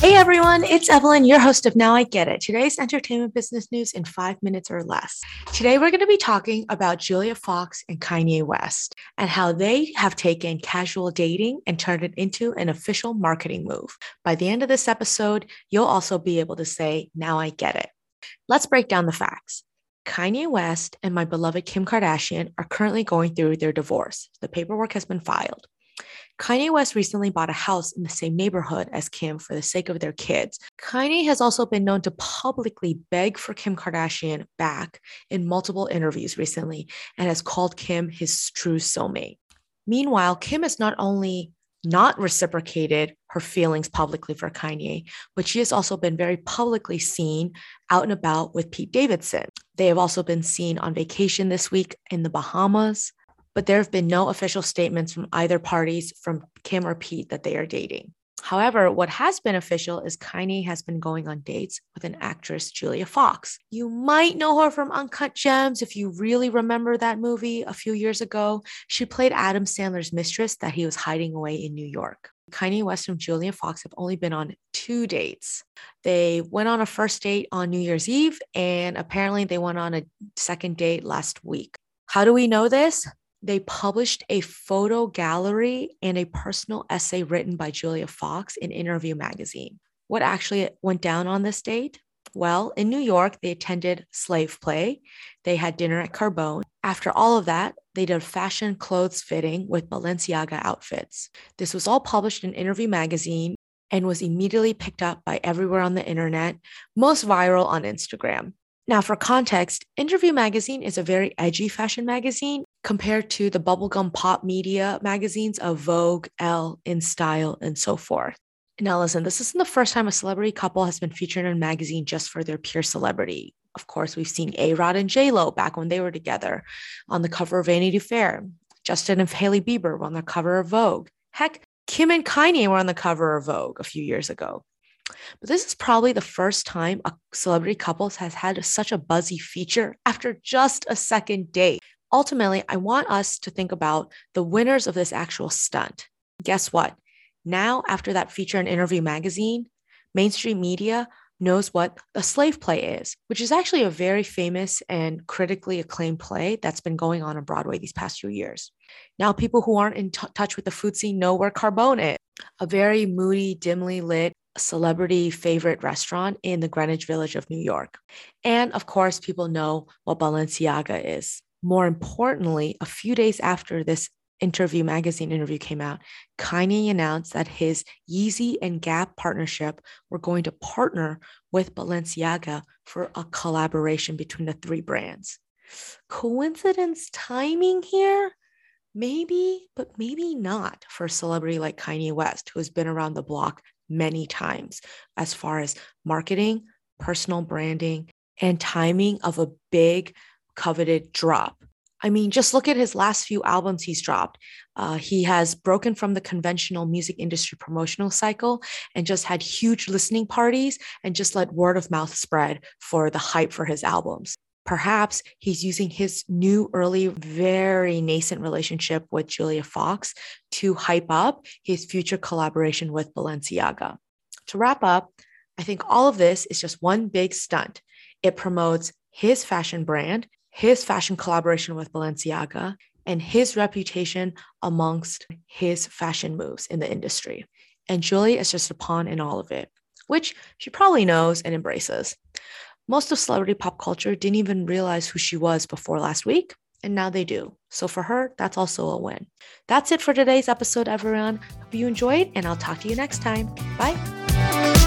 Hey everyone, it's Evelyn, your host of Now I Get It, today's entertainment business news in five minutes or less. Today we're going to be talking about Julia Fox and Kanye West and how they have taken casual dating and turned it into an official marketing move. By the end of this episode, you'll also be able to say, Now I Get It. Let's break down the facts. Kanye West and my beloved Kim Kardashian are currently going through their divorce. The paperwork has been filed. Kanye West recently bought a house in the same neighborhood as Kim for the sake of their kids. Kanye has also been known to publicly beg for Kim Kardashian back in multiple interviews recently and has called Kim his true soulmate. Meanwhile, Kim has not only not reciprocated her feelings publicly for Kanye, but she has also been very publicly seen out and about with Pete Davidson. They have also been seen on vacation this week in the Bahamas but there have been no official statements from either parties from Kim or Pete that they are dating. However, what has been official is Kanye has been going on dates with an actress, Julia Fox. You might know her from Uncut Gems if you really remember that movie a few years ago. She played Adam Sandler's mistress that he was hiding away in New York. Kanye West and Julia Fox have only been on two dates. They went on a first date on New Year's Eve, and apparently they went on a second date last week. How do we know this? They published a photo gallery and a personal essay written by Julia Fox in Interview magazine. What actually went down on this date? Well, in New York, they attended Slave Play. They had dinner at Carbone. After all of that, they did fashion clothes fitting with Balenciaga outfits. This was all published in Interview magazine and was immediately picked up by everywhere on the internet, most viral on Instagram. Now, for context, Interview Magazine is a very edgy fashion magazine compared to the bubblegum pop media magazines of Vogue, Elle, InStyle, and so forth. Now, listen, this isn't the first time a celebrity couple has been featured in a magazine just for their pure celebrity. Of course, we've seen A Rod and J Lo back when they were together on the cover of Vanity Fair. Justin and Hailey Bieber were on the cover of Vogue. Heck, Kim and Kanye were on the cover of Vogue a few years ago. But this is probably the first time a celebrity couple has had such a buzzy feature after just a second date. Ultimately, I want us to think about the winners of this actual stunt. Guess what? Now, after that feature in Interview magazine, mainstream media knows what a slave play is, which is actually a very famous and critically acclaimed play that's been going on on Broadway these past few years. Now, people who aren't in t- touch with the food scene know where Carbone is, a very moody, dimly lit celebrity favorite restaurant in the Greenwich Village of New York. And of course, people know what Balenciaga is. More importantly, a few days after this interview magazine interview came out, Kanye announced that his Yeezy and Gap partnership were going to partner with Balenciaga for a collaboration between the three brands. Coincidence timing here? Maybe, but maybe not for a celebrity like Kanye West, who has been around the block many times as far as marketing, personal branding, and timing of a big coveted drop. I mean, just look at his last few albums he's dropped. Uh, he has broken from the conventional music industry promotional cycle and just had huge listening parties and just let word of mouth spread for the hype for his albums. Perhaps he's using his new, early, very nascent relationship with Julia Fox to hype up his future collaboration with Balenciaga. To wrap up, I think all of this is just one big stunt. It promotes his fashion brand, his fashion collaboration with Balenciaga, and his reputation amongst his fashion moves in the industry. And Julia is just a pawn in all of it, which she probably knows and embraces. Most of celebrity pop culture didn't even realize who she was before last week, and now they do. So for her, that's also a win. That's it for today's episode, everyone. Hope you enjoyed, and I'll talk to you next time. Bye.